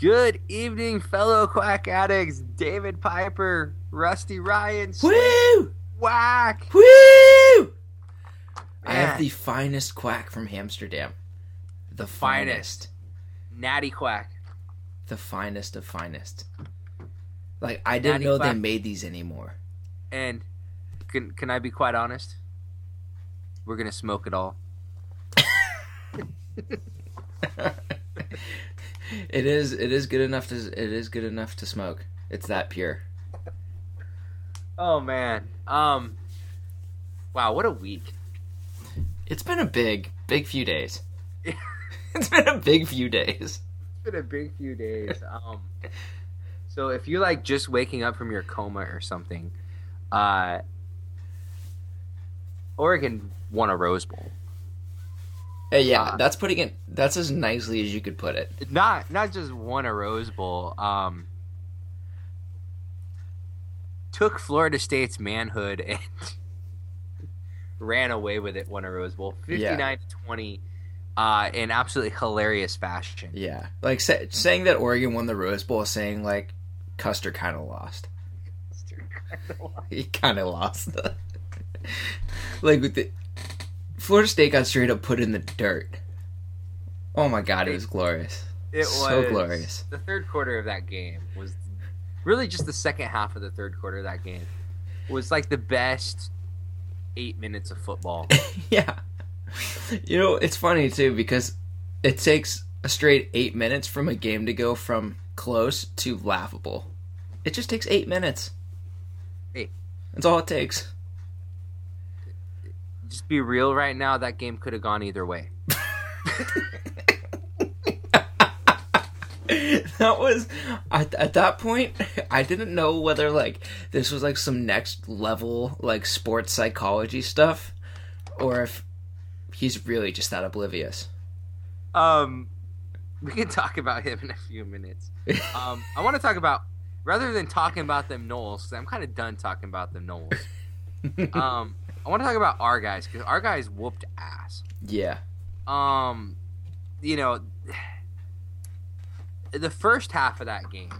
Good evening, fellow quack addicts. David Piper, Rusty Ryan, Woo! Whack. Woo! I have the finest quack from Amsterdam. The Finest. Natty Quack. The finest of finest. Like I didn't Natty know quack. they made these anymore. And can can I be quite honest? We're gonna smoke it all. it is it is good enough to it is good enough to smoke. It's that pure. Oh man. Um. Wow, what a week. It's been a big big few days. it's been a big few days. It's been a big few days. Um. So if you're like just waking up from your coma or something, uh, Oregon won a Rose Bowl. Hey, yeah, Uh, that's putting it that's as nicely as you could put it. Not not just won a Rose Bowl. Um. Took Florida State's manhood and ran away with it. Won a Rose Bowl, fifty nine to twenty, uh, in absolutely hilarious fashion. Yeah. Like say, saying that Oregon won the Rose Bowl is saying like Custer kind of lost. He kind of lost. like with the Florida State got straight up put in the dirt. Oh my god, it was glorious. It So was so glorious. The third quarter of that game was really just the second half of the third quarter of that game was like the best eight minutes of football. yeah. You know, it's funny too because it takes a straight eight minutes from a game to go from close to laughable. It just takes eight minutes. Hey. That's all it takes. Just be real right now. That game could have gone either way. that was at, at that point i didn't know whether like this was like some next level like sports psychology stuff or if he's really just that oblivious Um, we can talk about him in a few minutes. Um, I want to talk about rather than talking about them Noles. I'm kind of done talking about the Noles. um, I want to talk about our guys because our guys whooped ass. yeah um you know the first half of that game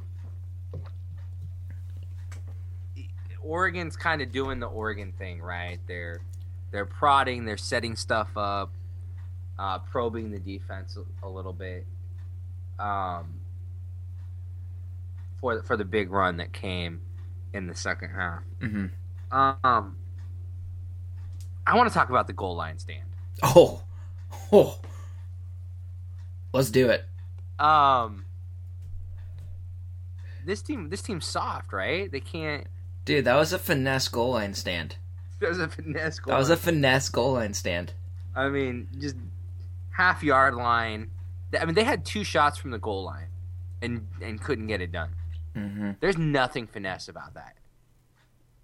Oregon's kind of doing the Oregon thing, right? They're they're prodding, they're setting stuff up, uh, probing the defense a, a little bit, um, for for the big run that came in the second half. hmm Um, I want to talk about the goal line stand. oh oh let's do it Um, this team, this team's soft, right? They can't. dude that was a finesse goal line stand There's a finesse goal. that was a finesse goal line stand I mean, just half yard line. I mean, they had two shots from the goal line, and and couldn't get it done. hmm There's nothing finesse about that.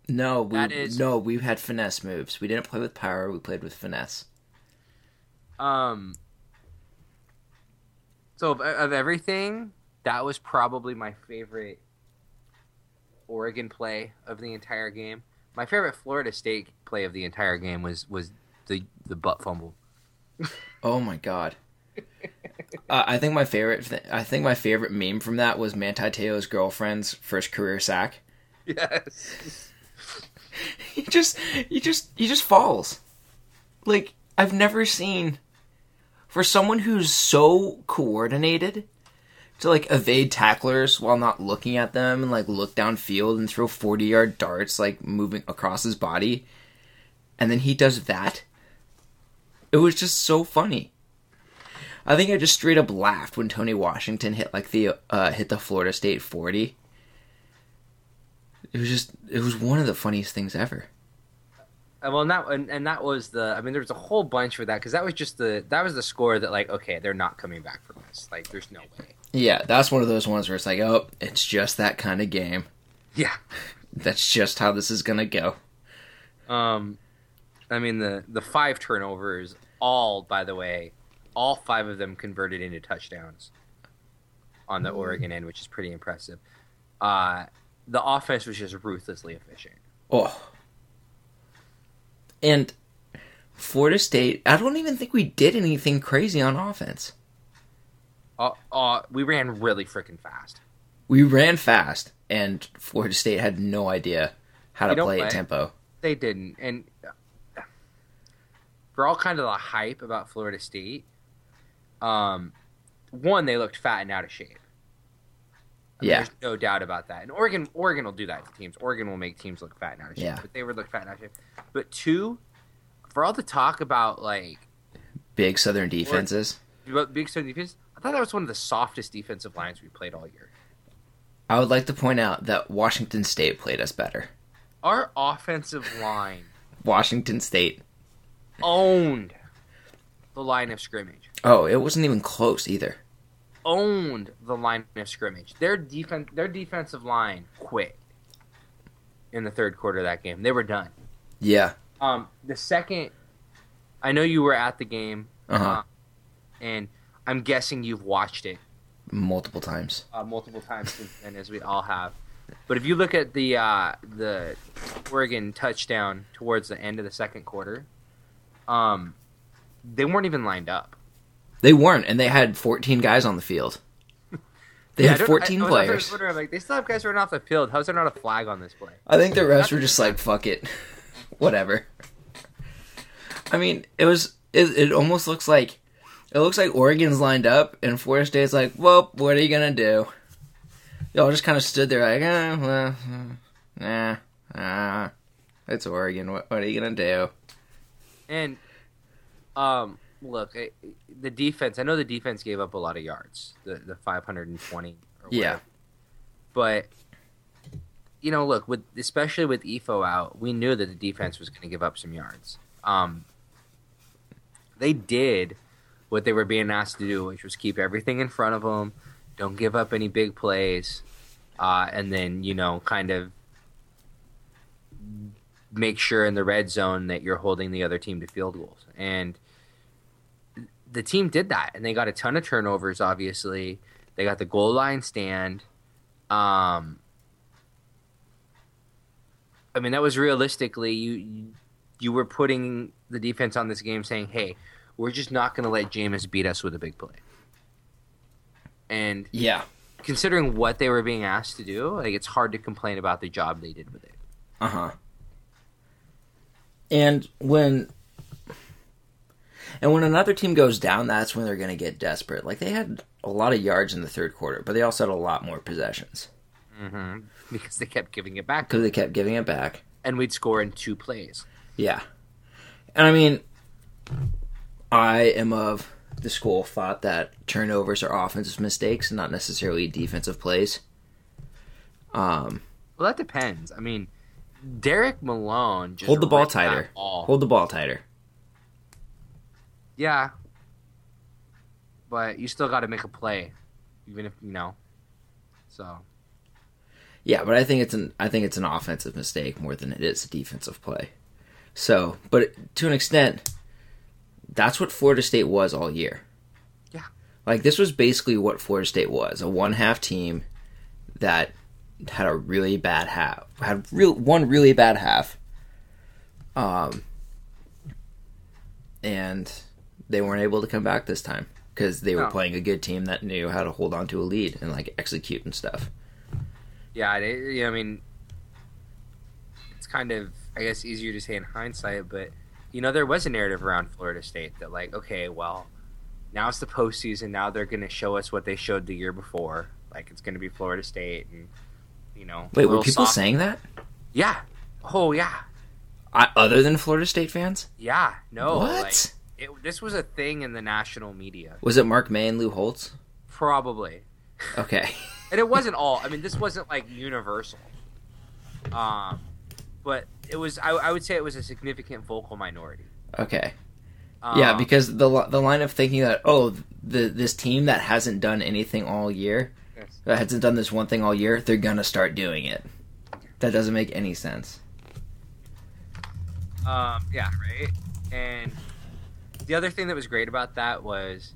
No we That is- no we had finesse moves we didn't play with power we played with finesse Um. So of, of everything, that was probably my favorite Oregon play of the entire game. My favorite Florida State play of the entire game was was the the butt fumble. Oh my god. uh, I think my favorite. Th- I think my favorite meme from that was Manti Te'o's girlfriend's first career sack. Yes. He just, he just, he just falls. Like I've never seen for someone who's so coordinated to like evade tacklers while not looking at them and like look downfield and throw forty yard darts like moving across his body, and then he does that. It was just so funny. I think I just straight up laughed when Tony Washington hit like the uh, hit the Florida State forty. It was just it was one of the funniest things ever. Uh, Well, not and, and that was the. I mean, there was a whole bunch for that because that was just the that was the score that like okay, they're not coming back from this. Like, there's no way. Yeah, that's one of those ones where it's like, oh, it's just that kind of game. Yeah. That's just how this is gonna go. Um, I mean the the five turnovers, all by the way, all five of them converted into touchdowns on the Oregon end, which is pretty impressive. Uh, the offense was just ruthlessly efficient. Oh. And Florida State, I don't even think we did anything crazy on offense. Uh, uh, we ran really freaking fast. We ran fast, and Florida State had no idea how to know play at tempo. They didn't, and for all kind of the hype about Florida State, um, one they looked fat and out of shape. I mean, Yeah. there's no doubt about that. And Oregon, Oregon will do that to teams. Oregon will make teams look fat and out of shape. Yeah. But they would look fat and out of shape. But two, for all the talk about like Big Southern defenses. about Big Ten defense, I thought that was one of the softest defensive lines we played all year. I would like to point out that Washington State played us better. Our offensive line Washington State. owned the line of scrimmage. Oh, it wasn't even close either. Owned the line of scrimmage. Their defense, their defensive line quit in the third quarter of that game. They were done. Yeah. Um, the second, I know you were at the game, Uh huh. uh, and I'm guessing you've watched it Multiple times. uh, multiple times since then, as we all have. But if you look at the uh, the Oregon touchdown towards the end of the second quarter, um, they weren't even lined up. They weren't, and they had 14 guys on the field. They Yeah, had 14 I, I was out there players. like, they still have guys running off the field. How's there not a flag on this play? I think the refs were just like, "Fuck it, whatever." I mean, it was. It, it almost looks like it looks like Oregon's lined up, and Forest State's like, "Well, what are you gonna do?" Y'all just kind of stood there like, "Ah, well, uh, nah, ah, it's Oregon. What, what are you gonna do?" And um, look, I, the defense. I know the defense gave up a lot of yards, the the 520. Yeah. But you know, look with especially with Ifo out, we knew that the defense was going to give up some yards. Um, they did what they were being asked to do, which was keep everything in front of them, don't give up any big plays, uh, and then you know, kind of make sure in the red zone that you're holding the other team to field goals. And the team did that, and they got a ton of turnovers. Obviously, they got the goal line stand. Um, I mean, that was realistically you. you were putting the defense on this game, saying, "Hey, we're just not going to let Jameis beat us with a big play." And Yeah. considering what they were being asked to do, like it's hard to complain about the job they did with it. Uh huh. And when and when another team goes down, that's when they're going to get desperate. Like they had a lot of yards in the third quarter, but they also had a lot more possessions Mm-hmm. Because they kept giving it back, because they kept giving it back. and we'd score in two plays. Yeah, and I mean, I am of the school of thought that turnovers are offensive mistakes, and not necessarily defensive plays. Um, Well, that depends. I mean, Derek Malone just hold the ball tighter. Hold the ball tighter. Yeah, but you still got to make a play, even if you know. So Yeah, but I think it's an I think it's an offensive mistake more than it is a defensive play. So, but to an extent, that's what Florida State was all year. Yeah. Like this was basically what Florida State was, a one half team that had a really bad half. Had real one really bad half. Um and they weren't able to come back this time because they were No. playing a good team that knew how to hold on to a lead and like execute and stuff. yeah, yeah, I mean, it's kind of I guess easier to say in hindsight, but you know there was a narrative around Florida State that like, okay, well, now it's the postseason. Now they're going to show us what they showed the year before. Like it's going to be Florida State, and you know, Wait, were people soft- saying that? Yeah. Oh yeah. I, other than Florida State fans? Yeah. No. what? like, it, this was a thing in the national media. was it Mark May and Lou Holtz? Probably. Okay. and it wasn't all. I mean, this wasn't like universal. Um, but it was. I, I would say it was a significant vocal minority. Okay. Um, yeah, because the the line of thinking that oh, the this team that hasn't done anything all year, Yes. that hasn't done this one thing all year, they're gonna start doing it. That doesn't make any sense. Um, yeah, right. And the other thing that was great about that was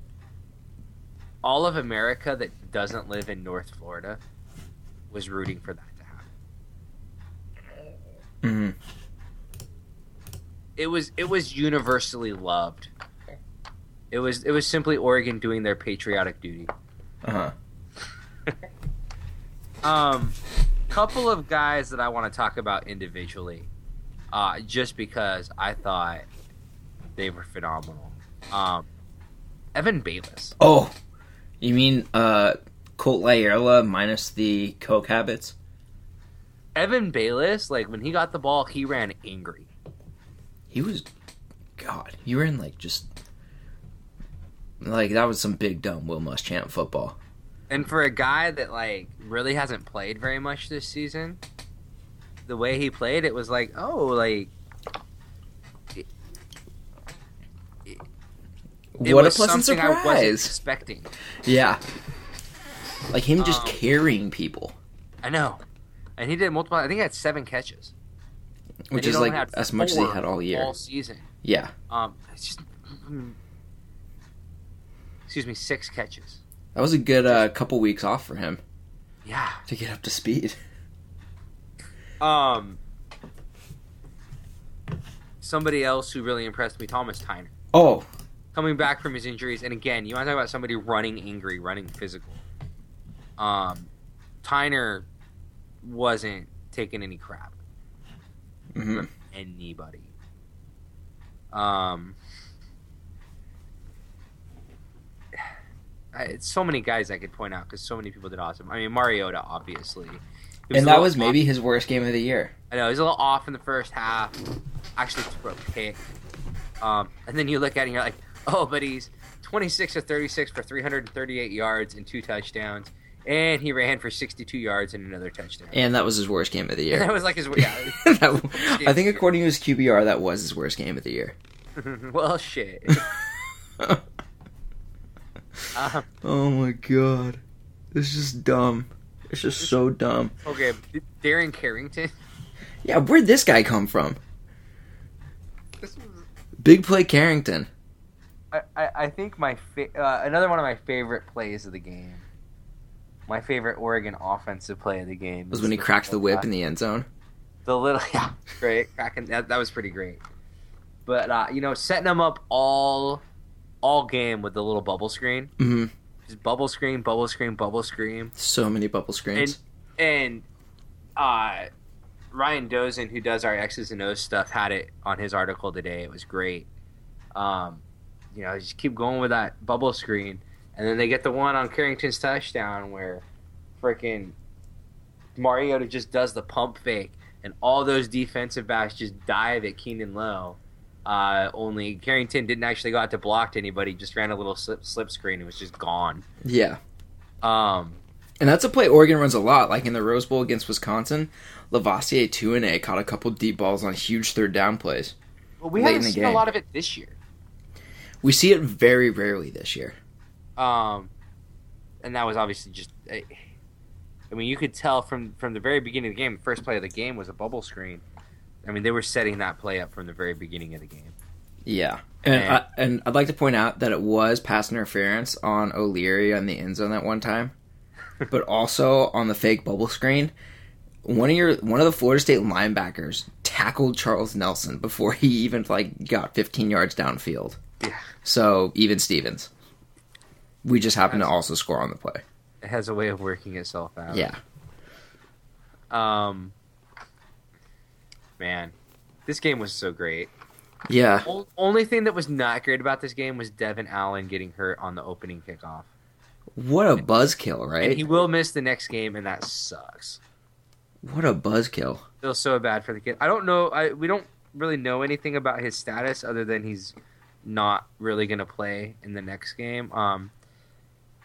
all of America that doesn't live in North Florida was rooting for that to happen. hmm It was it was universally loved. It was it was simply Oregon doing their patriotic duty. Uh huh. Um, couple of guys that I want to talk about individually, uh, just because I thought they were phenomenal. Um, Evan Baylis. Oh, you mean uh, Colt Lyerla minus the coke habits? Evan Baylis, like when he got the ball, he ran angry. He was, God, you were in like just like that was some big dumb Will Muschamp football. And for a guy that like really hasn't played very much this season, the way he played, it was like, oh, like it what a pleasant something I wasn't surprise! expecting. Yeah, like him just Um, carrying people, I know, and he did multiple. I think he had seven catches, which is like as much as he had all year. all season. Yeah, Um, just, mm, excuse me, six catches. that was a good uh, couple weeks off for him Yeah. to get up to speed. Um, somebody else who really impressed me, Thomas Tyner. Oh, coming back from his injuries, and again, you want to talk about somebody running angry, running physical. Um, Tyner wasn't taking any crap hmm from anybody. Um, I- it's so many guys I could point out because so many people did awesome. I mean, Mariota, obviously, and that was off- maybe his worst game of the year. I know he was a little off in the first half. Actually, threw a pick. Um, and then you look at it and you're like, oh, but he's 26 to 36 for 338 yards and two touchdowns, and he ran for 62 yards and another touchdown. And that was his worst game of the year. that was like his yeah. That- I think according to his QBR, that was his worst game of the year. well, shit. Um, oh my god, it's just dumb. It's just so dumb. okay, Darren Carrington. Yeah, where'd this guy come from? This Big play Carrington. I, I, I think my fa- uh, another one of my favorite plays of the game. My favorite Oregon offensive play of the game Was when he cracked the whip uh, in the end zone. the little yeah, great cracking that, that was pretty great. But uh, you know, setting them up all all game with the little bubble screen, mm-hmm. just bubble screen, bubble screen, bubble screen, So many bubble screens. and and uh, Ryan Dozen, who does our X's and O's stuff, had it on his article today. It was great. Um, you know, just keep going with that bubble screen, and then they get the one on Carrington's touchdown where freaking Mariota just does the pump fake, and all those defensive backs just dive at Keanon Lowe. Uh, only Carrington didn't actually go out to block to anybody; just ran a little slip, slip screen and was just gone. yeah. Um, And that's a play Oregon runs a lot, like in the Rose Bowl against Wisconsin. Lavasier Tuinei caught a couple deep balls on huge third down plays. well, we Late in haven't the seen a lot of it this year. We see it very rarely this year. Um, and that was obviously just. I I mean, you could tell from from the very beginning of the game. The first play of the game was a bubble screen. I mean, they were setting that play up from the very beginning of the game. Yeah. And, And- I, and I'd like to point out that it was pass interference on O'Leary on the end zone that one time, but also on the fake bubble screen. One of your one of the Florida State linebackers tackled Charles Nelson before he even like got 15 yards downfield. Yeah. So even Stevens. We just happened to also score on the play. It has a way of working itself out. Yeah. Um. Man, this game was so great. Yeah. O- only thing that was not great about this game was Devin Allen getting hurt on the opening kickoff. What a buzzkill, And right? he will miss the next game, and that sucks. What a buzzkill. Feels so bad for the kid. I don't know. I we don't really know anything about his status other than he's not really going to play in the next game. Um,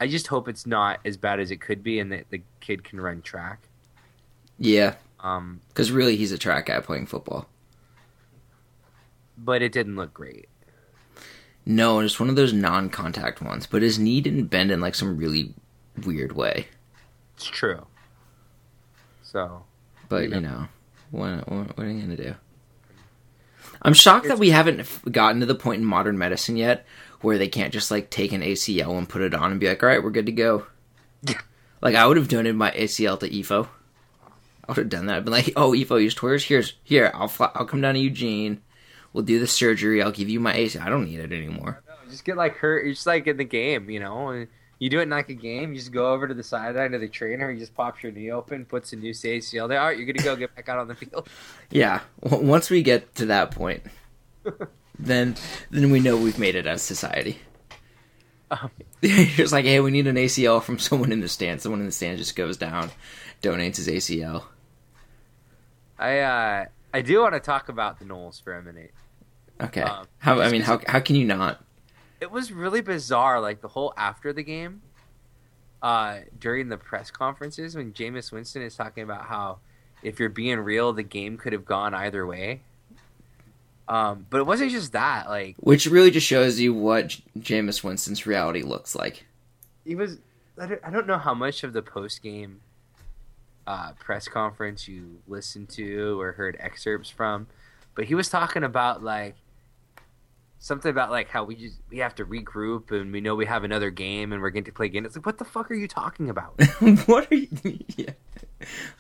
I just hope it's not as bad as it could be, and that the kid can run track. Yeah. Um, Because really, he's a track guy playing football. but it didn't look great. No, just one of those non-contact ones. But his knee didn't bend in like some really weird way. It's true. So But You know. you know, what, what, what are you gonna do? I'm shocked that we haven't gotten to the point in modern medicine yet where they can't just like take an ACL and put it on and be like, "All right, we're good to go." like I would have donated my ACL to Ifo. I would have done that. I'd been like, "Oh, Ifo, you just tore yours. Here's here. I'll fly, I'll come down to Eugene. We'll do the surgery. I'll give you my ACL. I don't need it anymore." just get like hurt. It's just like in the game, you know. and You do it in like a game. You just go over to the sideline of the trainer. He just pops your knee open, puts a new ACL there. All right, you're gonna go get back out on the field. Yeah. Once we get to that point, then then we know we've made it as society. Um, It's like, hey, we need an ACL from someone in the stand. Someone in the stand just goes down, donates his ACL. I uh, I do want to talk about the Noles for a minute. Okay. Um, how I mean, how how can you not? It was really bizarre, like the whole after the game, uh, during the press conferences when Jameis Winston is talking about how if you're being real, the game could have gone either way. Um, but it wasn't just that. Like Which really just shows you what J- Jameis Winston's reality looks like. he was I don't, I don't know how much of the post game uh, press conference you listened to or heard excerpts from, but he was talking about like something about like how we just we have to regroup and we know we have another game and we're going to play again. It's like what the fuck are you talking about? what are you? Yeah.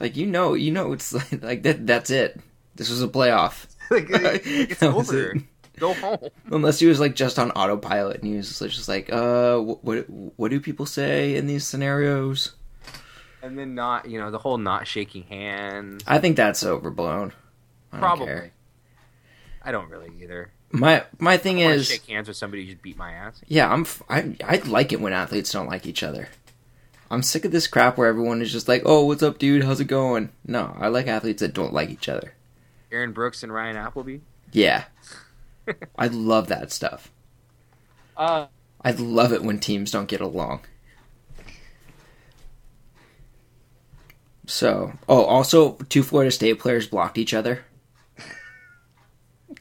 Like you know, you know, it's like, like that. That's it. This was a playoff. like it's over. it. Go home. Unless he was like just on autopilot and he was just like, uh, wh- what what do people say in these scenarios? And then not you know the whole not shaking hands. I think that's overblown. I don't Probably. Care. I don't really either. My my thing I is, shake hands with somebody who just beat my ass. yeah, I'm f- I I like it when athletes don't like each other. I'm sick of this crap where everyone is just like, "Oh, what's up, dude? How's it going?" No, I like athletes that don't like each other. Aaron Brooks and Ryan Appleby. Yeah, I love that stuff. Uh, I love it when teams don't get along. So, oh, also, two Florida State players blocked each other.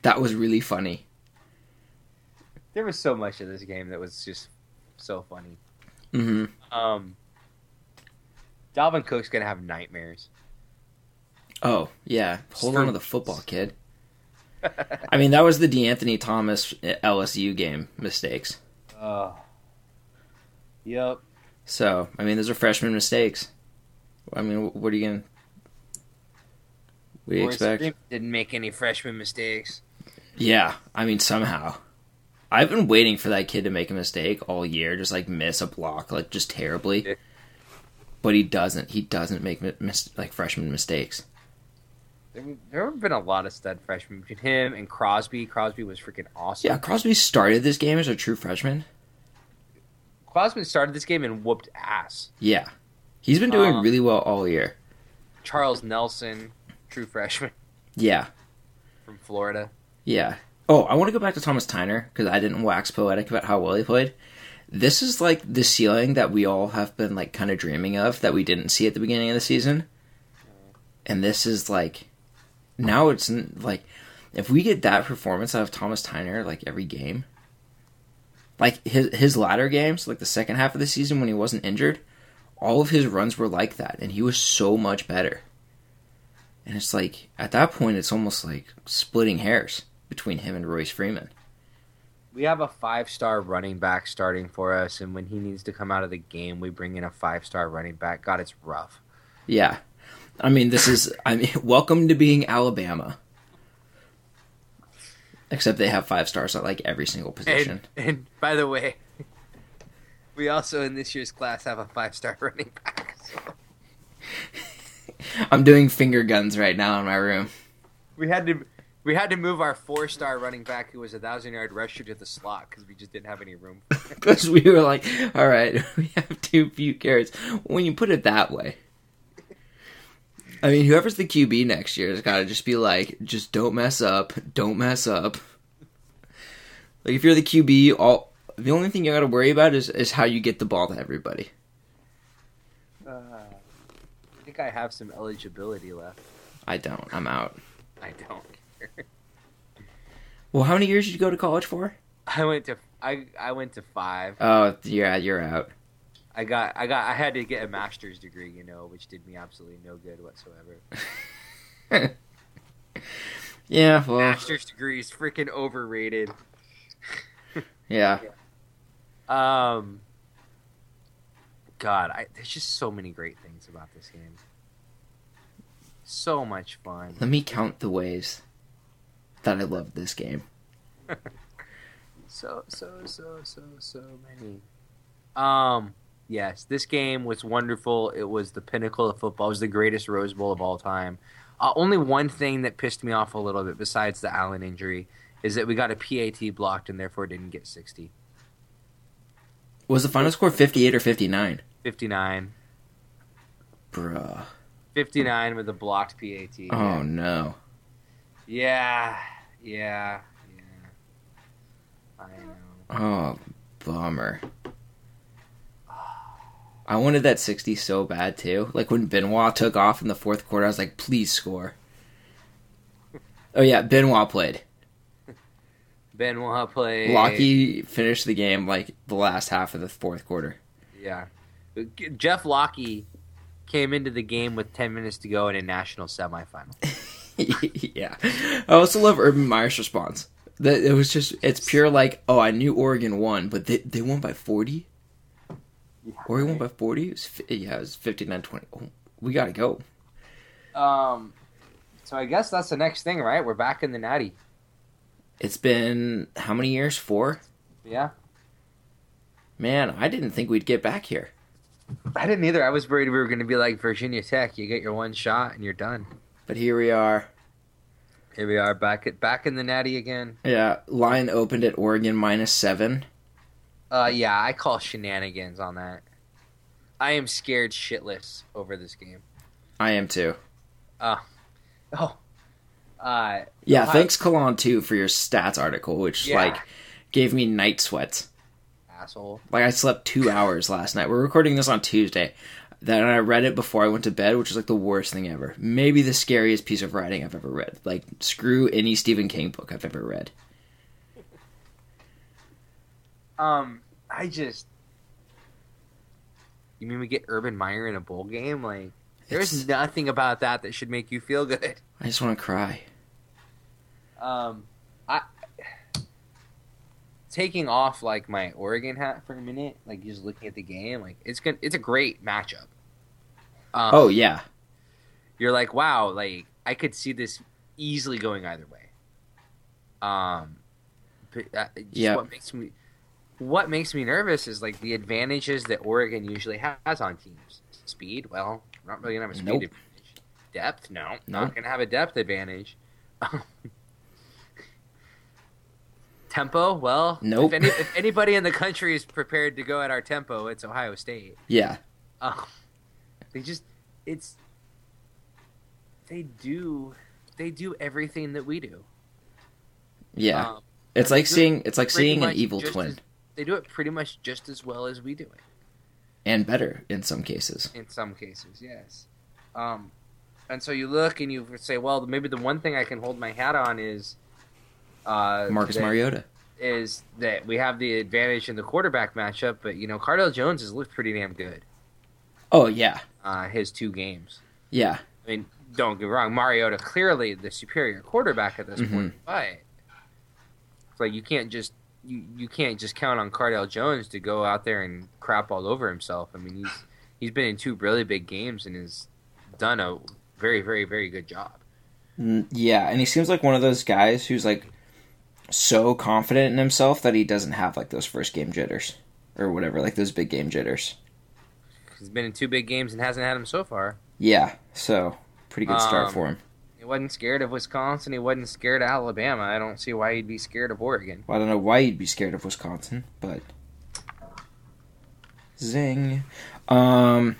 That was really funny. there was so much of this game that was just so funny. hmm Um, Dalvin Cook's gonna have nightmares. Oh, yeah. Hold on to the football, kid. I mean, that was the DeAnthony Thomas LSU game mistakes. Oh. Yep. So, I mean, those are freshman mistakes. I mean, what are you going to. What do you Forrest expect? Didn't make any freshman mistakes. Yeah, I mean somehow. I've been waiting for that kid to make a mistake all year, just like miss a block, like just terribly. Yeah. But he doesn't. He doesn't make mis- like freshman mistakes. There, there have been a lot of stud freshmen between him and Crosby. Crosby was freaking awesome. Yeah, Crosby started this game as a true freshman. Crosby started this game and whooped ass. Yeah, he's been doing Um, really well all year. Charles Nelson, true freshman Yeah, from Florida. Yeah. Oh, I want to go back to Thomas Tyner because I didn't wax poetic about how well he played. This is like the ceiling that we all have been like kind of dreaming of that we didn't see at the beginning of the season. And this is like now it's like if we get that performance out of Thomas Tyner like every game, like his his latter games, like the second half of the season when he wasn't injured, all of his runs were like that, and he was so much better. And it's like at that point, it's almost like splitting hairs between him and Royce Freeman. We have a five star running back starting for us, and when he needs to come out of the game, we bring in a five star running back. God, it's rough. Yeah, I mean this is I mean welcome to being Alabama. Except they have five stars at like every single position. And, and by the way, we also in this year's class have a five star running back. So I'm doing finger guns right now in my room. we had to we had to move our four star running back who was a thousand yard rusher to the slot because we just didn't have any room. Because we were like, all right, we have too few carries. When you put it that way. I mean, whoever's the QB next year has got to just be like, just don't mess up. Don't mess up. Like, if you're the QB, all the only thing you got to worry about is, is how you get the ball to everybody. Uh, I think I have some eligibility left. I don't. I'm out. I don't care. Well, how many years did you go to college for? I went to I I went to five. Oh, yeah, you're out. I got I got I had to get a master's degree, you know, which did me absolutely no good whatsoever. Yeah, well, Master's degree is freaking overrated. yeah. Um, God, I, there's just so many great things about this game. So much fun. Let me count the ways that I love this game. So so so so so many. Um, Yes, this game was wonderful. It was the pinnacle of football. It was the greatest Rose Bowl of all time. Uh, only one thing that pissed me off a little bit, besides the Allen injury, is that we got a PAT blocked and therefore didn't get 60. Was the final score 58 or 59? 59. Bruh. 59 with a blocked PAT. Oh, no. Yeah, yeah, yeah. I know. Oh, bummer. I wanted that 60 so bad, too. Like, when Benoit took off in the fourth quarter, I was like, please score. Oh, yeah, Benoit played. Benoit played. Lockie finished the game, like, the last half of the fourth quarter. Yeah. Jeff Lockie came into the game with 10 minutes to go in a national semifinal. yeah. I also love Urban Meyer's response. That it was just it's pure like, oh, I knew Oregon won, but they they won by 40? Yeah, Oregon won by 40? It was, yeah, it was 59-20. Oh, we got to go. Um, so I guess that's the next thing, right? We're back in the Natty. It's been how many years? 4? Yeah. Man, I didn't think we'd get back here. I didn't either. I was worried we were going to be like Virginia Tech. You get your one shot and you're done. But here we are. Here we are back at back in the Natty again. Yeah, line opened at Oregon minus 7. Uh, yeah, I call shenanigans on that. I am scared shitless over this game. I am too. Oh, uh, Yeah, Ohio- thanks Kalon too for your stats article which Yeah. like gave me night sweats. asshole. Like I slept two hours last night. We're recording this on Tuesday. Then I read it before I went to bed, which is like the worst thing ever. Maybe the scariest piece of writing I've ever read. Like screw any Stephen King book I've ever read. Um, I just. You mean we get Urban Meyer in a bowl game? Like, there's It's- nothing about that that should make you feel good. I just want to cry. Um, I taking off like my Oregon hat for a minute, like just looking at the game, like it's good. It's a great matchup. Um, Oh yeah, you're like, wow, like I could see this easily going either way. Um, but uh, Yeah. what makes me what makes me nervous is like the advantages that Oregon usually has on teams. Speed, well, not really gonna have a speed Nope. advantage. Depth, no, Nope. not gonna have a depth advantage. tempo, well, Nope. If, any, if anybody in the country is prepared to go at our tempo, it's Ohio State. yeah, Um, they just it's they do they do everything that we do. yeah. Um, it's like they it seeing it's like seeing an evil twin, as- they do it pretty much just as well as we do it and better in some cases. in some cases. Yes. Um, and so you look and you say, well, maybe the one thing I can hold my hat on is uh, Marcus Mariota. is that we have the advantage in the quarterback matchup, but you know, Cardale Jones has looked pretty damn good. Oh yeah, Uh, his two games. yeah. I mean, don't get me wrong, Mariota clearly the superior quarterback at this Mhm. point, but it's like you can't just you, you can't just count on Cardale Jones to go out there and crap all over himself. I mean, he's he's been in two really big games and has done a very very very good job. Mm, Yeah, and he seems like one of those guys who's like so confident in himself that he doesn't have like those first game jitters or whatever, like those big game jitters. He's been in two big games and hasn't had them so far. Yeah, so pretty good start Um, for him. He wasn't scared of Wisconsin. He wasn't scared of Alabama. I don't see why he'd be scared of Oregon. Well, I don't know why you'd be scared of Wisconsin, but zing. Um,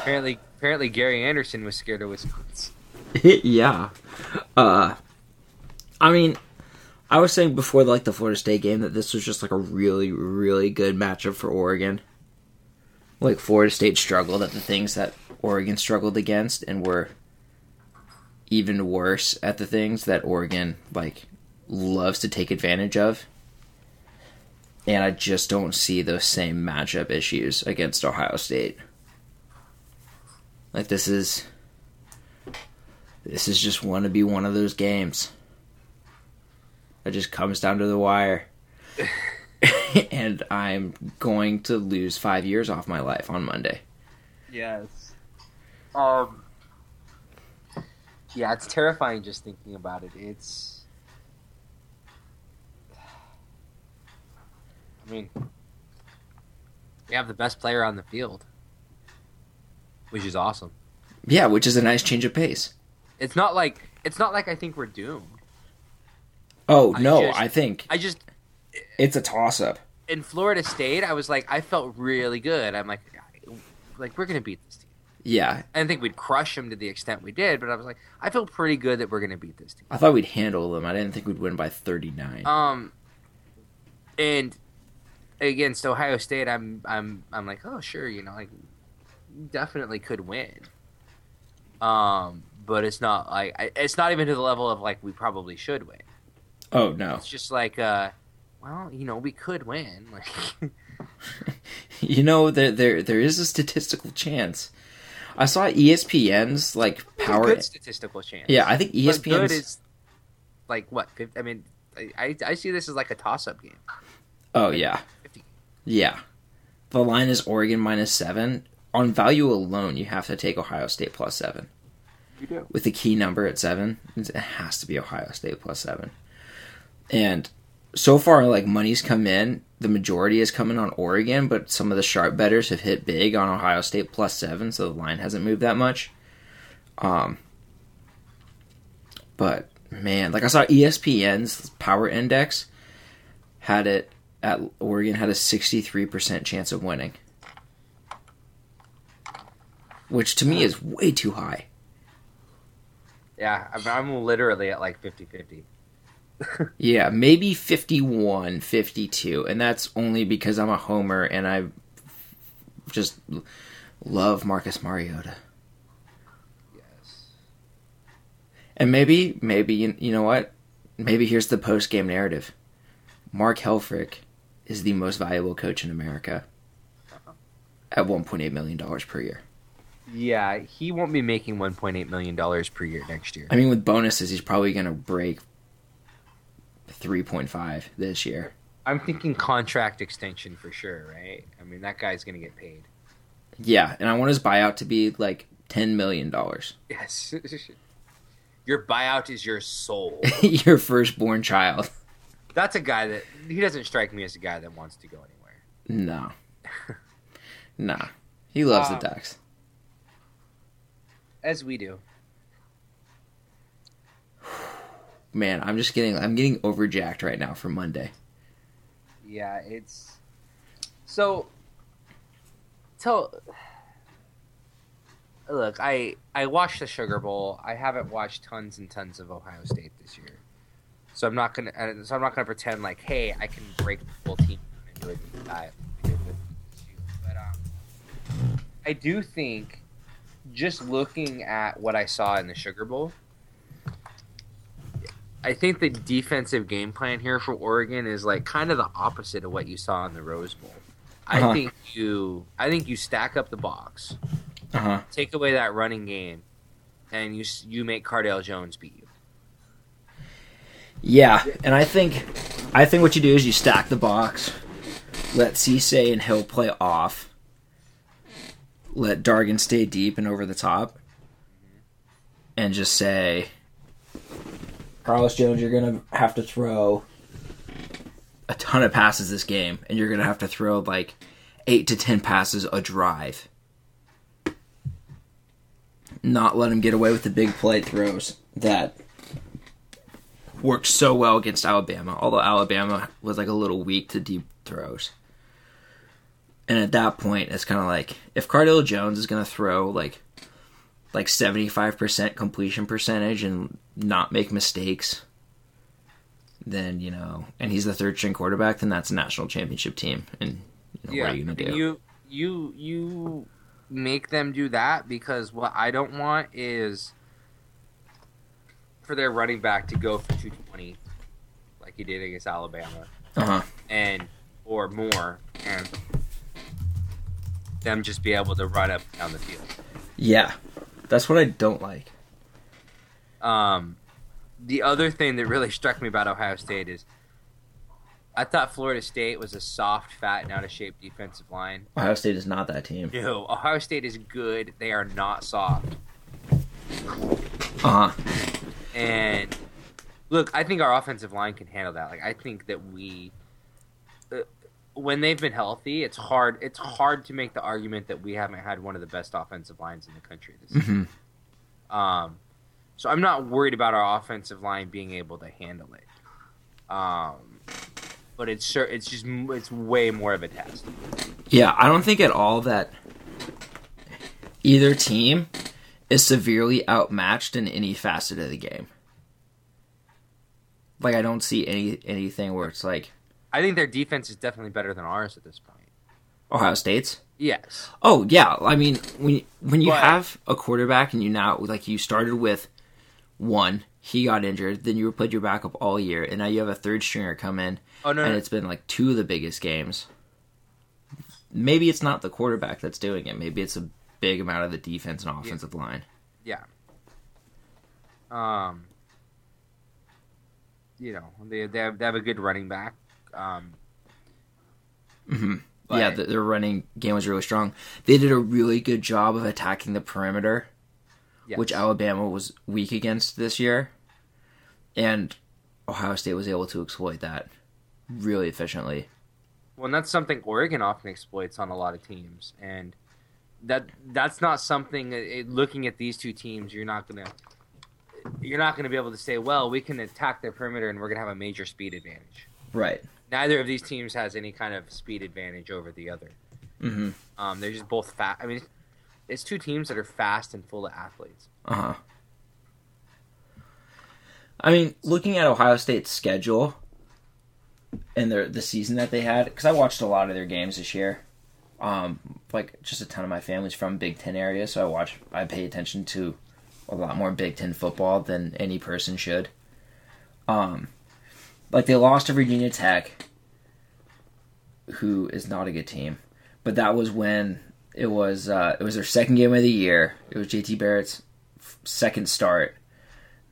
Apparently, apparently Gary Anderson was scared of Wisconsin. yeah. Uh, I mean, I was saying before like the Florida State game that this was just like a really, really good matchup for Oregon. Like Florida State struggled at the things that Oregon struggled against, and were even worse at the things that Oregon like loves to take advantage of. And I just don't see those same matchup issues against Ohio State. Like this is this is just want to be one of those games. It just comes down to the wire. and I'm going to lose five years off my life on Monday. Yes. Um. Yeah, it's terrifying just thinking about it. It's. I mean, We have the best player on the field, which is awesome. Yeah, which is a nice change of pace. It's not like it's not like I think we're doomed. Oh I no, just- I think I just it's a toss up. in Florida State, I was like, I felt really good. I'm like, like we're gonna beat this team. Yeah, I didn't think we'd crush them to the extent we did, but I was like, I feel pretty good that we're gonna beat this team. I thought we'd handle them. I didn't think we'd win by thirty nine. Um, and against Ohio State, I'm I'm I'm like, oh sure, you know, like definitely could win. Um, but it's not like it's not even to the level of like we probably should win. Oh no, It's just like, uh, well, you know, we could win. Like, you know there there there is a statistical chance. I saw ESPN's like There's a power. good statistical chance. Yeah, I think E But good ESPN's. is like what? 50, I mean, I, I I see this as like a toss-up game. oh yeah, 50. yeah. The line is Oregon minus seven. On value alone, you have to take Ohio State plus seven. You do. with the key number at seven, it has to be Ohio State plus seven. And so far, like money's come in, the majority is coming on Oregon, but some of the sharp betters have hit big on Ohio State plus seven, so the line hasn't moved that much. Um, but man, like I saw ESPN's Power Index had it at Oregon had a sixty three percent chance of winning, which to me is way too high. Yeah, I'm, I'm literally at like 50-50. Yeah, maybe 51, 52. And that's only because I'm a homer and I just love Marcus Mariota. Yes. And maybe, maybe, you, you know what? Maybe here's the post game narrative Mark Helfrich is the most valuable coach in America at $1.8 million per year. Yeah, he won't be making 1.8 million dollars per year next year. I mean, with bonuses, he's probably going to break 3.5 this year. I'm thinking contract extension for sure, right? I mean, that guy's going to get paid. Yeah, and I want his buyout to be like $10 million. Yes. your buyout is your soul. Your firstborn child. That's a guy that he doesn't strike me as a guy that wants to go anywhere. No. nah. He loves Um, the Ducks. As we do. Man, I'm just getting I'm getting overjacked right now for Monday. Yeah, it's so. Tell. Look, I I watched the Sugar Bowl. I haven't watched tons and tons of Ohio State this year, so I'm not gonna. uh, So I'm not gonna pretend like, hey, I can break the full team and a deep dive. But um, I do think, just looking at what I saw in the Sugar Bowl, I think the defensive game plan here for Oregon is like kind of the opposite of what you saw in the Rose Bowl. I Uh-huh. think you, I think you stack up the box, Uh huh. take away that running game, and you you make Cardale Jones beat you. Yeah, and I think I think what you do is you stack the box, let Seisay and Hill play off, let Dargan stay deep and over the top, and just say, Carlos Jones, you're gonna have to throw a ton of passes this game, and you're gonna have to throw like eight to ten passes a drive. Not let him get away with the big play throws that worked so well against Alabama, although Alabama was like a little weak to deep throws. And at that point, it's kind of like if Cardale Jones is going to throw like like 75% completion percentage and not make mistakes, then, you know, and he's the third string quarterback, then that's a national championship team. And you know, what are you to do? You you you make them do that because what I don't want is for their running back to go for 220 like he did against Alabama Uh huh. and or more and them just be able to run up down the field. Yeah. That's what I don't like. Um, the other thing that really struck me about Ohio State is I thought Florida State was a soft, fat, and out of shape defensive line. Ohio State is not that team. No, Ohio State is good. They are not soft. Uh huh. And look, I think our offensive line can handle that. Like, I think that we, uh, when they've been healthy, it's hard. It's hard to make the argument that we haven't had one of the best offensive lines in the country this season. Mhm. Um, so I'm not worried about our offensive line being able to handle it. Um, but it's it's just it's way more of a test. Yeah, I don't think at all that either team is severely outmatched in any facet of the game. Like I don't see any anything where it's like I think their defense is definitely better than ours at this point. Ohio State's. Yes. Oh yeah, I mean when when you But- have a quarterback and you now like you started with one, he got injured, then you played your backup all year, and now you have a third stringer come in, Oh no. and no. it's been like two of the biggest games. Maybe it's not the quarterback that's doing it. Maybe it's a big amount of the defense and offensive line. Yeah. Um. You know they they have, they have a good running back. Um. Mm-hmm. But- yeah, the, their running game was really strong. They did a really good job of attacking the perimeter, Yes. which Alabama was weak against this year, and Ohio State was able to exploit that really efficiently. Well, and that's something Oregon often exploits on a lot of teams, and that that's not something. It, looking at these two teams, you're not gonna you're not gonna be able to say, well, we can attack their perimeter and we're gonna have a major speed advantage. Right. Neither of these teams has any kind of speed advantage over the other. hmm Um, they're just both fast. I mean, it's two teams that are fast and full of athletes. Uh huh. I mean, looking at Ohio State's schedule and their the season that they had, because I watched a lot of their games this year. Um, like just a ton of my family's from Big Ten area, so I watch, I pay attention to a lot more Big Ten football than any person should. Um, like they lost to Virginia Tech, who is not a good team, but that was when it was uh, it was their second game of the year. It was JT Barrett's second start.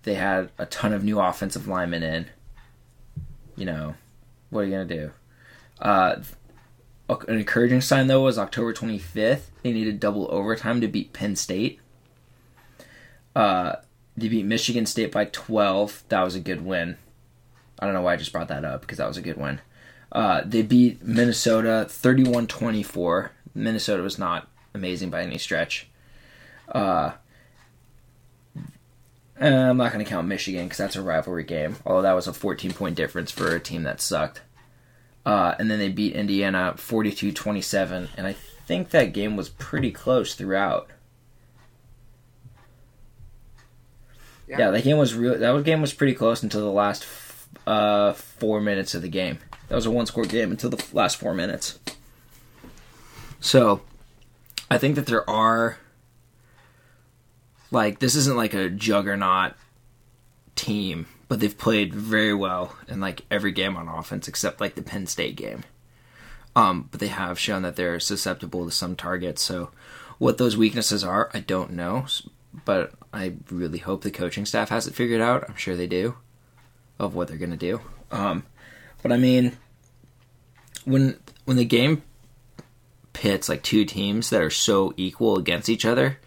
They had a ton of new offensive linemen in. You know, what are you gonna do? Uh, an encouraging sign though was October 25th. They needed double overtime to beat Penn State. Uh, they beat Michigan State by 12. That was a good win. I don't know why I just brought that up because that was a good win. Uh, they beat Minnesota 31 24. Minnesota was not amazing by any stretch. Uh, I'm not going to count Michigan because that's a rivalry game, although that was a 14 point difference for a team that sucked. Uh, and then they beat Indiana 42 27, and I think that game was pretty close throughout. Yeah. Yeah, that game was real. That game was pretty close until the last uh, four minutes of the game. That was a one-score game until the last four minutes. So, I think that there are like this isn't like a juggernaut team, but they've played very well in like every game on offense except like the Penn State game. Um, but they have shown that they're susceptible to some targets. So, what those weaknesses are, I don't know. But I really hope the coaching staff has it figured out. I'm sure they do, of what they're gonna do. Um, but I mean, when when the game pits like two teams that are so equal against each other,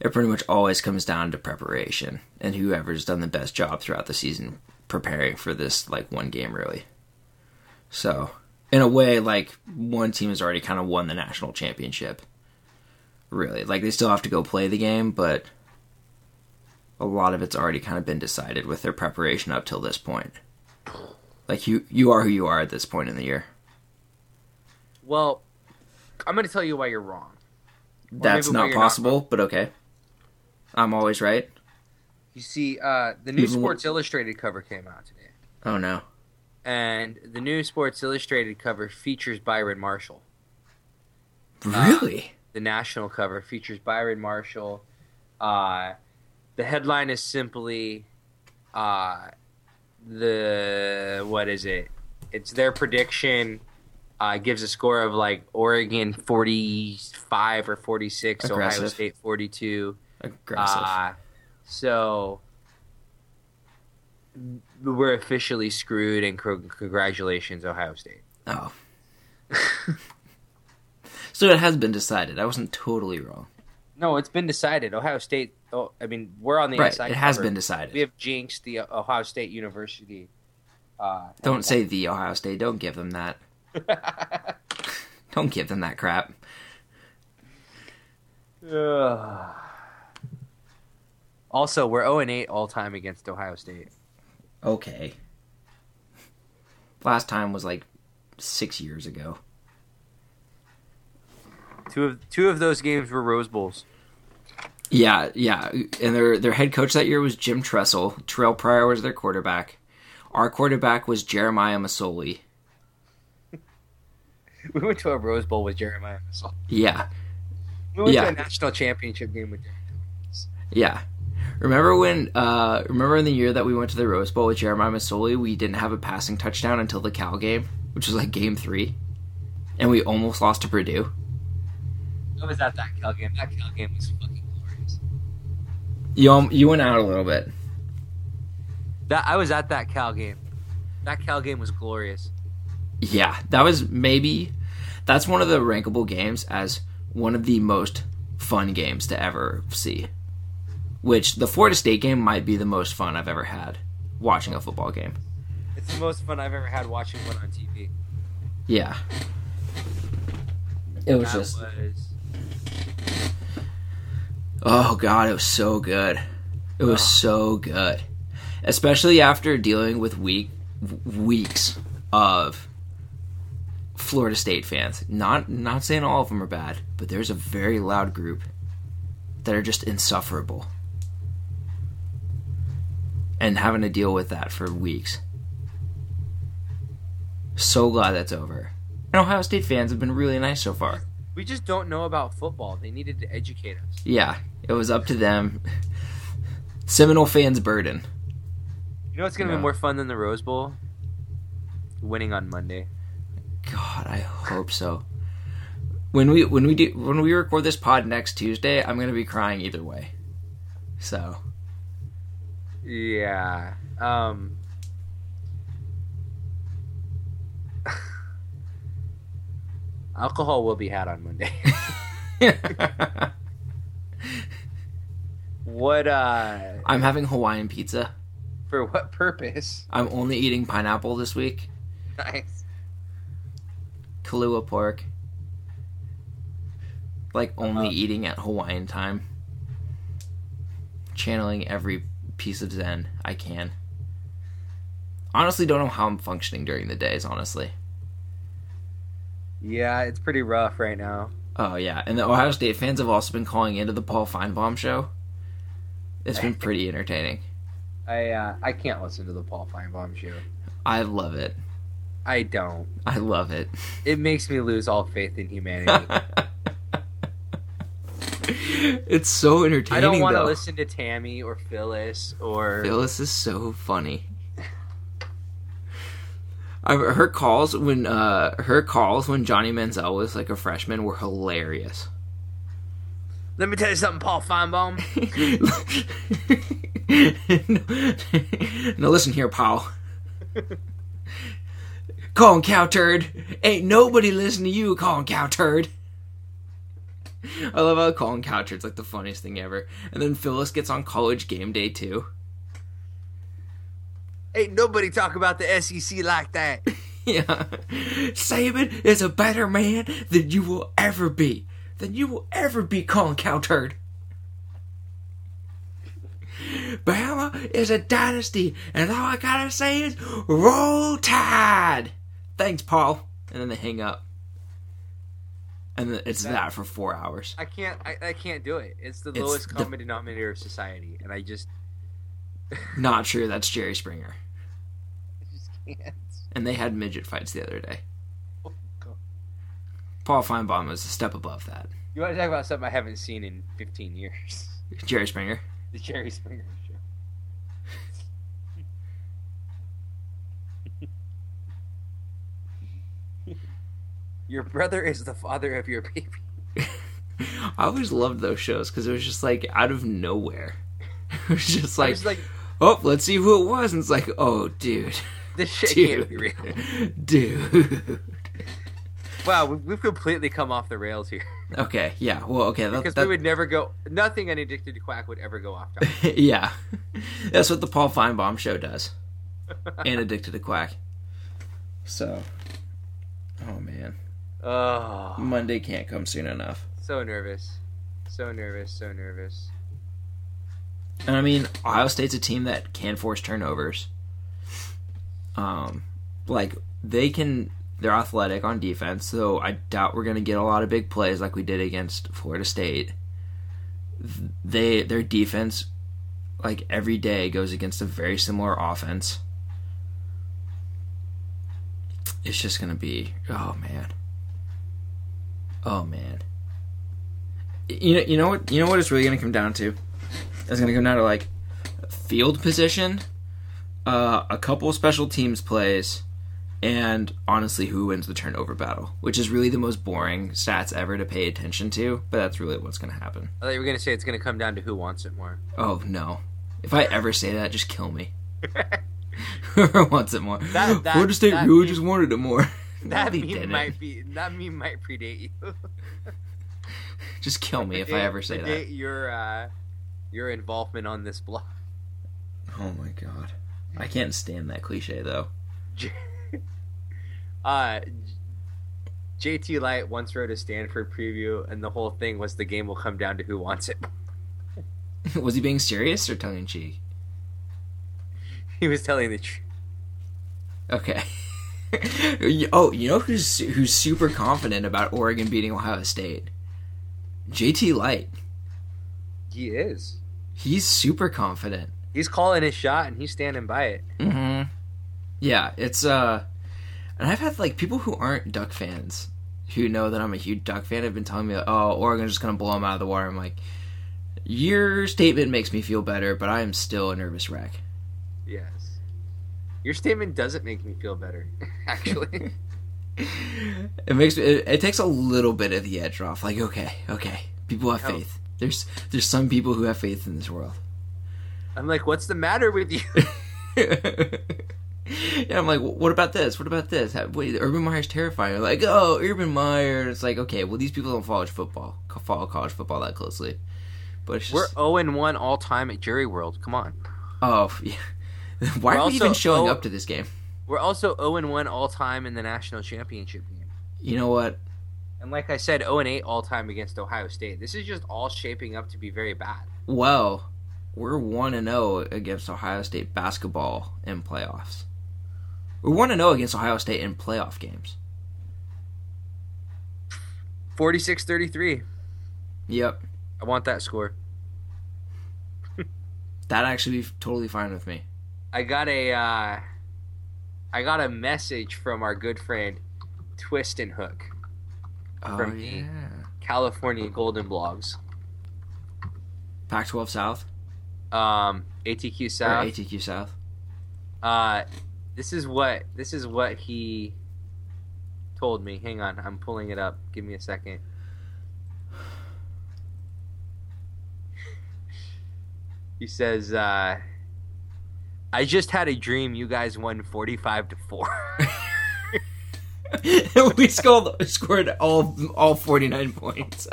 it pretty much always comes down to preparation and whoever's done the best job throughout the season preparing for this like one game really. So, in a way, like one team has already kind of won the national championship. Really, like they still have to go play the game, but a lot of it's already kind of been decided with their preparation up till this point. Like you, you are who you are at this point in the year. Well, I'm going to tell you why you're wrong. That's not you're not possible, but okay. I'm always right. You see, uh, the new Even Sports Illustrated cover came out today, Oh no. and the new Sports Illustrated cover features Byron Marshall. Really? The national cover features Byron Marshall. Uh, the headline is simply uh, the what is it? It's their prediction. Uh, gives a score of like Oregon 45 or 46, Ohio State 42. Aggressive. Uh, so we're officially screwed, and congratulations, Ohio State. oh. so it has been decided. I wasn't totally wrong. No, it's been decided. Ohio State. Oh, I mean, we're on the right. inside. It has cover. been decided. We have jinxed the Ohio State University. Uh, Don't say the Ohio State. Don't give them that. Don't give them that crap. also, we're 0 8 all time against Ohio State. Okay. Last time was like six years ago. Two of two of those games were Rose Bowls. Yeah, yeah, and their their head coach that year was Jim Tressel. Terrell Pryor was their quarterback. Our quarterback was Jeremiah Masoli. We went to a Rose Bowl with Jeremiah Masoli. Yeah, We went Yeah. to a national championship game with Jeremiah. yeah. Remember when? Uh, remember in the year that we went to the Rose Bowl with Jeremiah Masoli, we didn't have a passing touchdown until the Cal game, which was like game three, and we almost lost to Purdue. I was at that Cal game. That Cal game was fucking glorious. You um, you went out a little bit. That I was at that Cal game. That Cal game was glorious. Yeah, that was maybe that's one of the rankable games as one of the most fun games to ever see. Which the Florida State game might be the most fun I've ever had watching a football game. It's the most fun I've ever had watching one on TV. Yeah. It was That just was oh god, it was so good. It was so good. Especially after dealing with week weeks of Florida State fans. Not not saying all of them are bad, but there's a very loud group that are just insufferable. And having to deal with that for weeks. So glad that's over. And Ohio State fans have been really nice so far. we just don't know about football. They needed to educate us. Yeah, it was up to them. Seminole fans' burden. You know what's gonna Yeah. be more fun than the Rose Bowl? Winning on Monday. God, I hope so. When we when we do when we record this pod next Tuesday, I'm gonna be crying either way. So Yeah. Um Alcohol will be had on Monday. what uh I'm having Hawaiian pizza. for what purpose? I'm only eating pineapple this week. Nice. Kahlua pork. Like only eating at Hawaiian time. Channeling every piece of Zen I can. Honestly, don't know how I'm functioning during the days. Honestly. Yeah, it's pretty rough right now. Oh yeah, and the Ohio State fans have also been calling into the Paul Finebaum show. It's been pretty entertaining. I uh, I can't listen to the Paul Finebaum show. I love it. I don't. I love it. It makes me lose all faith in humanity. it's so entertaining. I don't want to listen to Tammy or Phyllis or Phyllis is so funny. I, her calls when uh her calls when Johnny Manziel was like a freshman were hilarious. Let me tell you something, Paul Finebaum. now listen here, Paul. Colin Cow Turd. Ain't nobody listen to you, Colin Cow Turd. I love how Colin Cow Turd's like the funniest thing ever. And then Phyllis gets on college game day too. Ain't nobody talk about the SEC like that. Yeah. Saban is a better man than you will ever be. Than you will ever be, Colin Cowturd. Bama is a dynasty, and all I gotta say is roll tide. Thanks, Paul. And then they hang up. And it's that for four hours. I can't. I, I can't do it. It's the It's lowest the- common denominator of society, and I just, Not true, that's Jerry Springer. I just can't. And they had midget fights the other day. Oh, Paul Finebaum was a step above that. You want to talk about something I haven't seen in 15 years? Jerry Springer. The Jerry Springer Show. Your brother is the father of your baby. I always loved those shows because it was just like out of nowhere. It was just like, was like, oh, let's see who it was, and it's like, oh, dude, this shit dude, can't be real. dude. Wow, we- we've completely come off the rails here. Okay, yeah, well, okay, that, Because that- we would never go. Nothing on Addicted to Quack would ever go off topic. yeah, that's what the Paul Finebaum show does, and Addicted to Quack. So, Oh man, Oh, Monday can't come soon enough. so nervous, so nervous, so nervous. And I mean, Ohio State's a team that can force turnovers. Um, like they can, they're athletic on defense, so I doubt we're gonna get a lot of big plays like we did against Florida State. They their defense, like every day, goes against a very similar offense. It's just gonna be, oh man, oh man. You know, you know what, you know what it's really gonna come down to. It's gonna come down to like field position, uh, a couple special teams plays, and honestly, who wins the turnover battle, which is really the most boring stats ever to pay attention to. But that's really what's gonna happen. I thought you were gonna say it's gonna come down to who wants it more. Oh no! If I ever say that, just kill me. Whoever wants it more. That- that- Florida State that just wanted it more. That meme didn't. might be that meme might predate you. Just kill me if I ever say that. your uh, your involvement on this blog. Oh my god. I can't stand that cliche though. uh, JT Light once wrote a Stanford preview, and the whole thing was the game will come down to who wants it. Was he being serious or tongue in cheek? He was telling the truth. Okay. oh, you know who's who's super confident about Oregon beating Ohio State? JT Light. He is. He's super confident. He's calling his shot, and he's standing by it. Mm-hmm. Yeah, it's uh, and I've had like people who aren't Duck fans who know that I'm a huge Duck fan have been telling me, "Oh, Oregon's just gonna blow them out of the water." I'm like, your statement makes me feel better, but I am still a nervous wreck. Yes. Your statement doesn't make me feel better, actually. it makes me, it, it takes a little bit of the edge off. Like, okay, okay, people have Oh. faith. There's there's some people who have faith in this world. I'm like, what's the matter with you? yeah, I'm like, what about this? What about this? How- Wait, Urban Meyer's terrifying. You're like, oh, Urban Meyer. It's like, okay, well, these people don't follow football, follow college football that closely. But it's We're 0 and 1 all time at Jerry World. Come on. oh, yeah. Why We're are we even showing oh- up to this game? We're also 0 and 1 all time in the national championship game. You know what? And like I said, 0 and 8 all time against Ohio State. This is just all shaping up to be very bad. Well, we're one and zero against Ohio State basketball in playoffs. We're one and zero against Ohio State in playoff games. 46 33. Yep, I want that score. That'd actually be totally fine with me. I got a uh, I got a message from our good friend Twist and Hook, Oh From yeah, California Golden Blogs. Pac-12 South Um, ATQ or South. ATQ South. Uh, this is what this is what he told me. Hang on, I'm pulling it up. Give me a second. He says, uh, "I just had a dream. You guys won 45 to four. we scored scored all all forty nine points.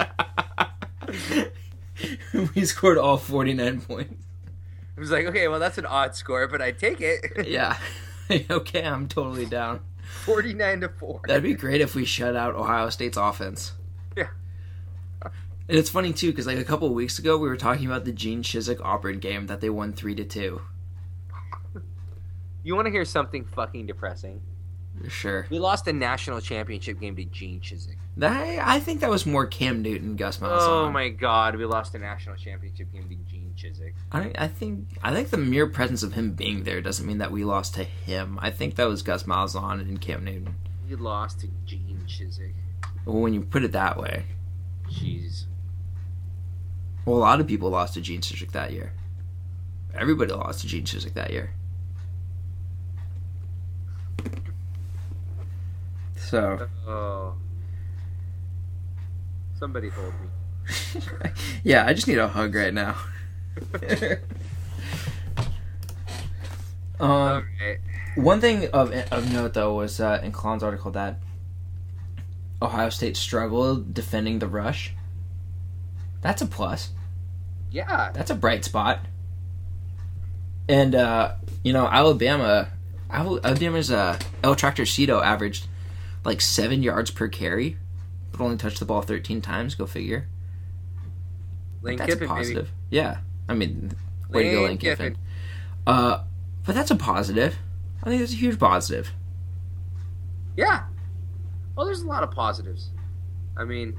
we scored all forty nine points. I was like, okay, well that's an odd score, but I take it. Yeah. okay, I'm totally down. 49 to four. That'd be great if we shut out Ohio State's offense. Yeah. And it's funny too, because like a couple of weeks ago, we were talking about the Gene Chizik Auburn game that they won three to two. You want to hear something fucking depressing? Sure. We lost a national championship game to Gene Chizik. That, I think that was more Cam Newton, Gus Malzahn. Oh my god, we lost a national championship game to Gene Chizik. I, I think I think the mere presence of him being there doesn't mean that we lost to him. I think that was Gus Malzahn and Cam Newton. We lost to Gene Chizik. Well, when you put it that way, Jeez. well, a lot of people lost to Gene Chizik that year. Everybody lost to Gene Chizik that year. So, Oh. Somebody hold me. yeah, I just need a hug right now. um. One thing of of note though was uh, in Klon's article that Ohio State struggled defending the rush. That's a plus. Yeah. That's a bright spot. And uh, you know Alabama, Alabama's uh, El Tractorcito averaged like seven yards per carry, but only touched the ball 13 times. Go figure. Lane that's Kiffin, a positive. Maybe. Yeah, I mean, way to go, Lane Lane Kiffin. Kiffin. Uh, but that's a positive. I think that's a huge positive. Yeah. Well, there's a lot of positives. I mean,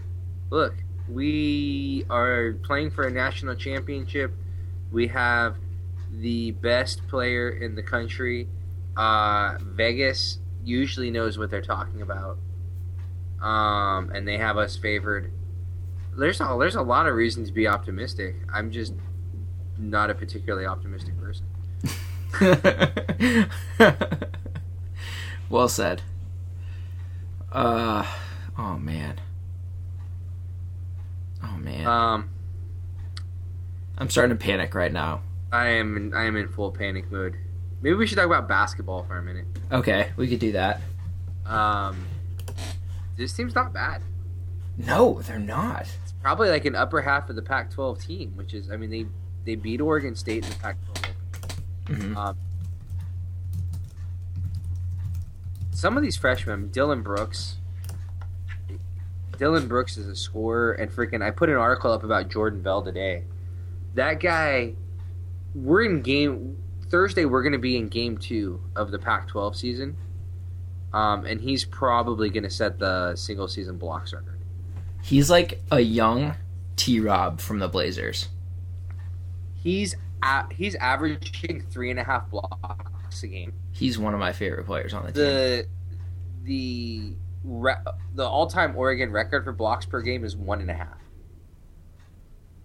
look, we are playing for a national championship. We have the best player in the country. Uh, Vegas usually knows what they're talking about, um, and they have us favored. There's a, there's a lot of reason to be optimistic. I'm just not a particularly optimistic person. well said. Uh, oh man. Oh man. Um, I'm starting to panic right now. I am I am in full panic mode. Maybe we should talk about basketball for a minute. Okay, we could do that. Um, this team's not bad. No, they're not. It's probably like an upper half of the Pac-12 team, which is, I mean, they they beat Oregon State in the Pac-12. Mhm. Um, some of these freshmen, Dillon Brooks. Dillon Brooks is a scorer, and freaking, I put an article up about Jordan Bell today. That guy, we're in game Thursday. We're going to be in game two of the Pac-12 season, um, and he's probably going to set the single season blocks record. He's like a young T Rob from the Blazers. He's a he's averaging three and a half blocks a game. He's one of my favorite players on the, team. the the re- the all time Oregon record for blocks per game is one and a half.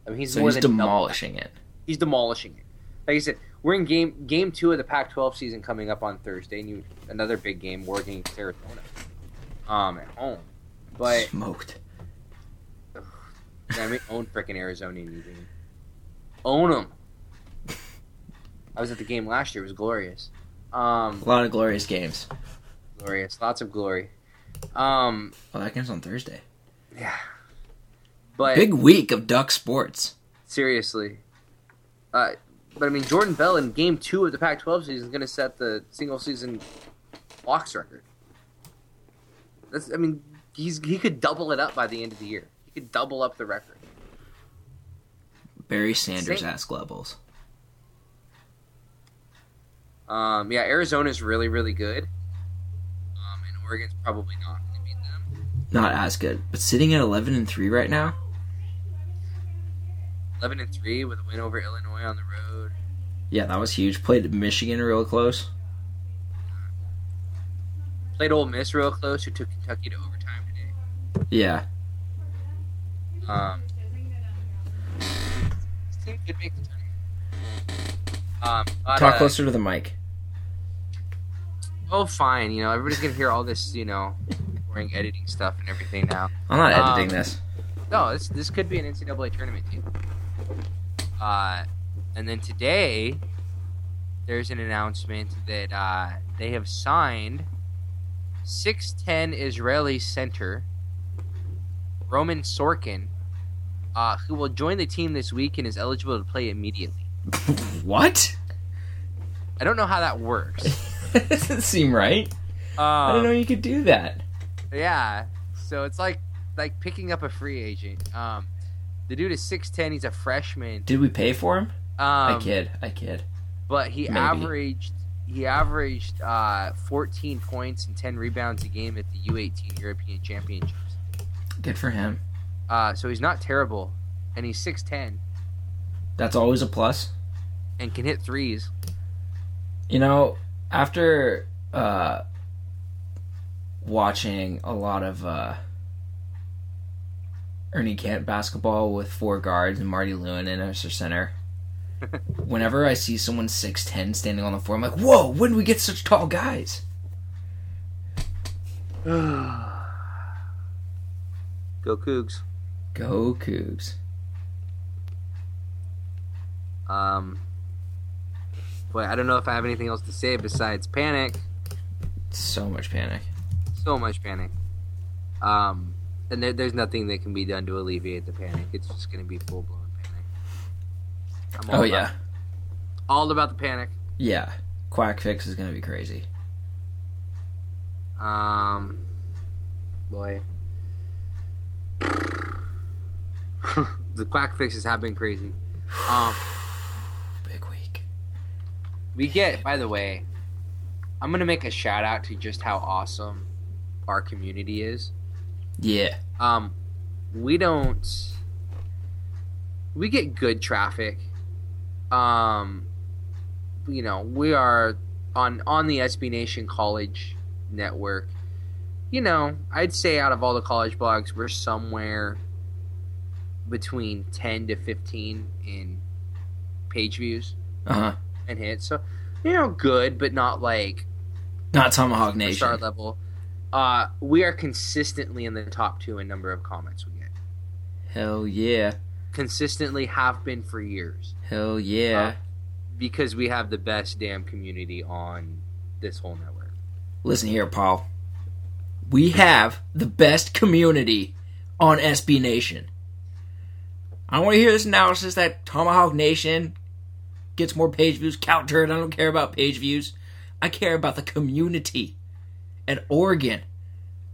I mean, he's So he's than double demolishing it. He's demolishing it. Like I said, we're in game game two of the Pac-12 season coming up on Thursday, and you another big game, against Arizona, um, at home. But Smoked. I mean, own freaking Arizona, you game. Own them. I was at the game last year. It was glorious. Um, A lot of glorious games. glorious. Lots of glory. Um, Well, that game's on Thursday. yeah. But Big week of Duck sports. seriously, uh, but I mean, Jordan Bell in Game Two of the Pac-12 season is going to set the single season blocks record. That's, I mean, he's he could double it up by the end of the year. He could double up the record. Barry Sanders ask levels. Um, yeah, Arizona's really really good, um, and Oregon's probably not going to beat them. Not as good, but sitting at 11 and 3 right now. Eleven and three with a win over Illinois on the road. Yeah, that was huge. Played Michigan real close. Played Ole Miss real close, who took Kentucky to overtime today. Yeah. Um, team could make the tournament. Um, but, Talk uh, closer to the mic. Oh, fine. You know, everybody's gonna hear all this, you know, boring editing stuff and everything now. I'm not um, editing this. No, this this could be an NCAA tournament team. Uh, and then today, there's an announcement that uh, they have signed 6'10 Israeli center Roman Sorkin, uh, who will join the team this week and is eligible to play immediately. what? I don't know how that works. doesn't seem right. I Um, didn't know you could do that. Yeah, so it's like like picking up a free agent. Um, the dude is 6'10. He's a freshman. Did we pay for him? I Um, kid. I kid. but he Maybe. averaged he averaged uh, 14 points and 10 rebounds a game at the U18 European Championships. Good for him. Uh, so he's not terrible, and he's 6'10 That's always a plus. and can hit threes. You know, after uh, watching a lot of uh, Ernie Kent basketball with four guards and Marty Lewin in as their center, whenever I see someone 6'10 standing on the floor, I'm like, whoa, when do we get such tall guys? Go Cougs. Go Cougs. Um, but I don't know if I have anything else to say besides panic. So much panic. So much panic. Um, and there, there's nothing that can be done to alleviate the panic. It's just going to be full blown. I'm all Oh, about- yeah. all about the panic. Yeah. Quack fix is going to be crazy. Um, boy. the quack fixes have been crazy. Um, Big week. we get, by the way, I'm gonna make a shout out to just how awesome our community is. Yeah. Um, we don't. We get good traffic. Um, you know, we are on on the SB Nation College network. You know, I'd say out of all the college blogs, we're somewhere between ten to fifteen in page views Uh huh. and hits. So, you know, good, but not like Not Tomahawk Nation star Nation. level. Uh, we are consistently in the top two in number of comments we get. Hell yeah. Consistently have been for years Hell yeah. Uh, because we have the best damn community on this whole network. Listen here, Paul. We have the best community on SB Nation. I don't want to hear this analysis that Tomahawk Nation gets more page views. Count turd. I don't care about page views. I care about the community. And Oregon,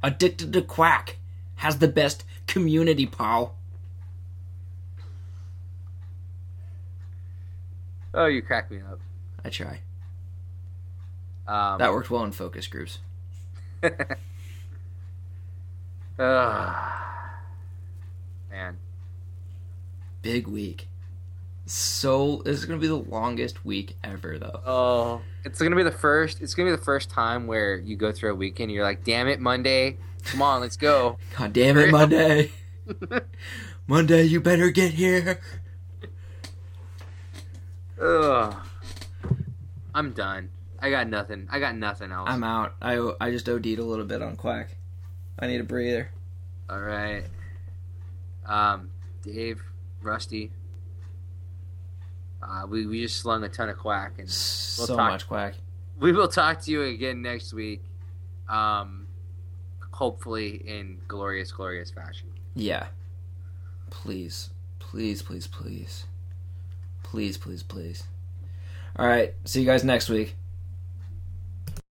addicted to quack, has the best community, Paul. Oh, you crack me up. I try. Um, That worked well in focus groups. Ugh. man, Big week. So this is gonna be the longest week ever, though. oh, it's gonna be the first. It's gonna be the first time where you go through a weekend. And you're like, damn it, Monday. Come on, let's go. God damn it, Monday. Monday, you better get here. Ugh. I'm done. I got nothing. I got nothing else. I'm out. I, I just OD'd a little bit on Quack. I need a breather. All right. Um, Dave, Rusty. Uh, we, we just slung a ton of quack, and so talk- much Quack. we will talk to you again next week. Um, hopefully in glorious, glorious fashion. Yeah. Please. Please, please, please. Please, please, please. Alright, see you guys next week.